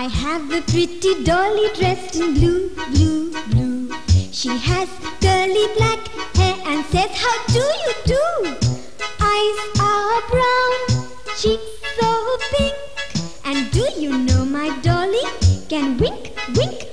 I have a pretty dolly dressed in blue, blue, blue. She has curly black hair and says, How do you do? Eyes are brown, cheeks so pink. And do you know my dolly can wink, wink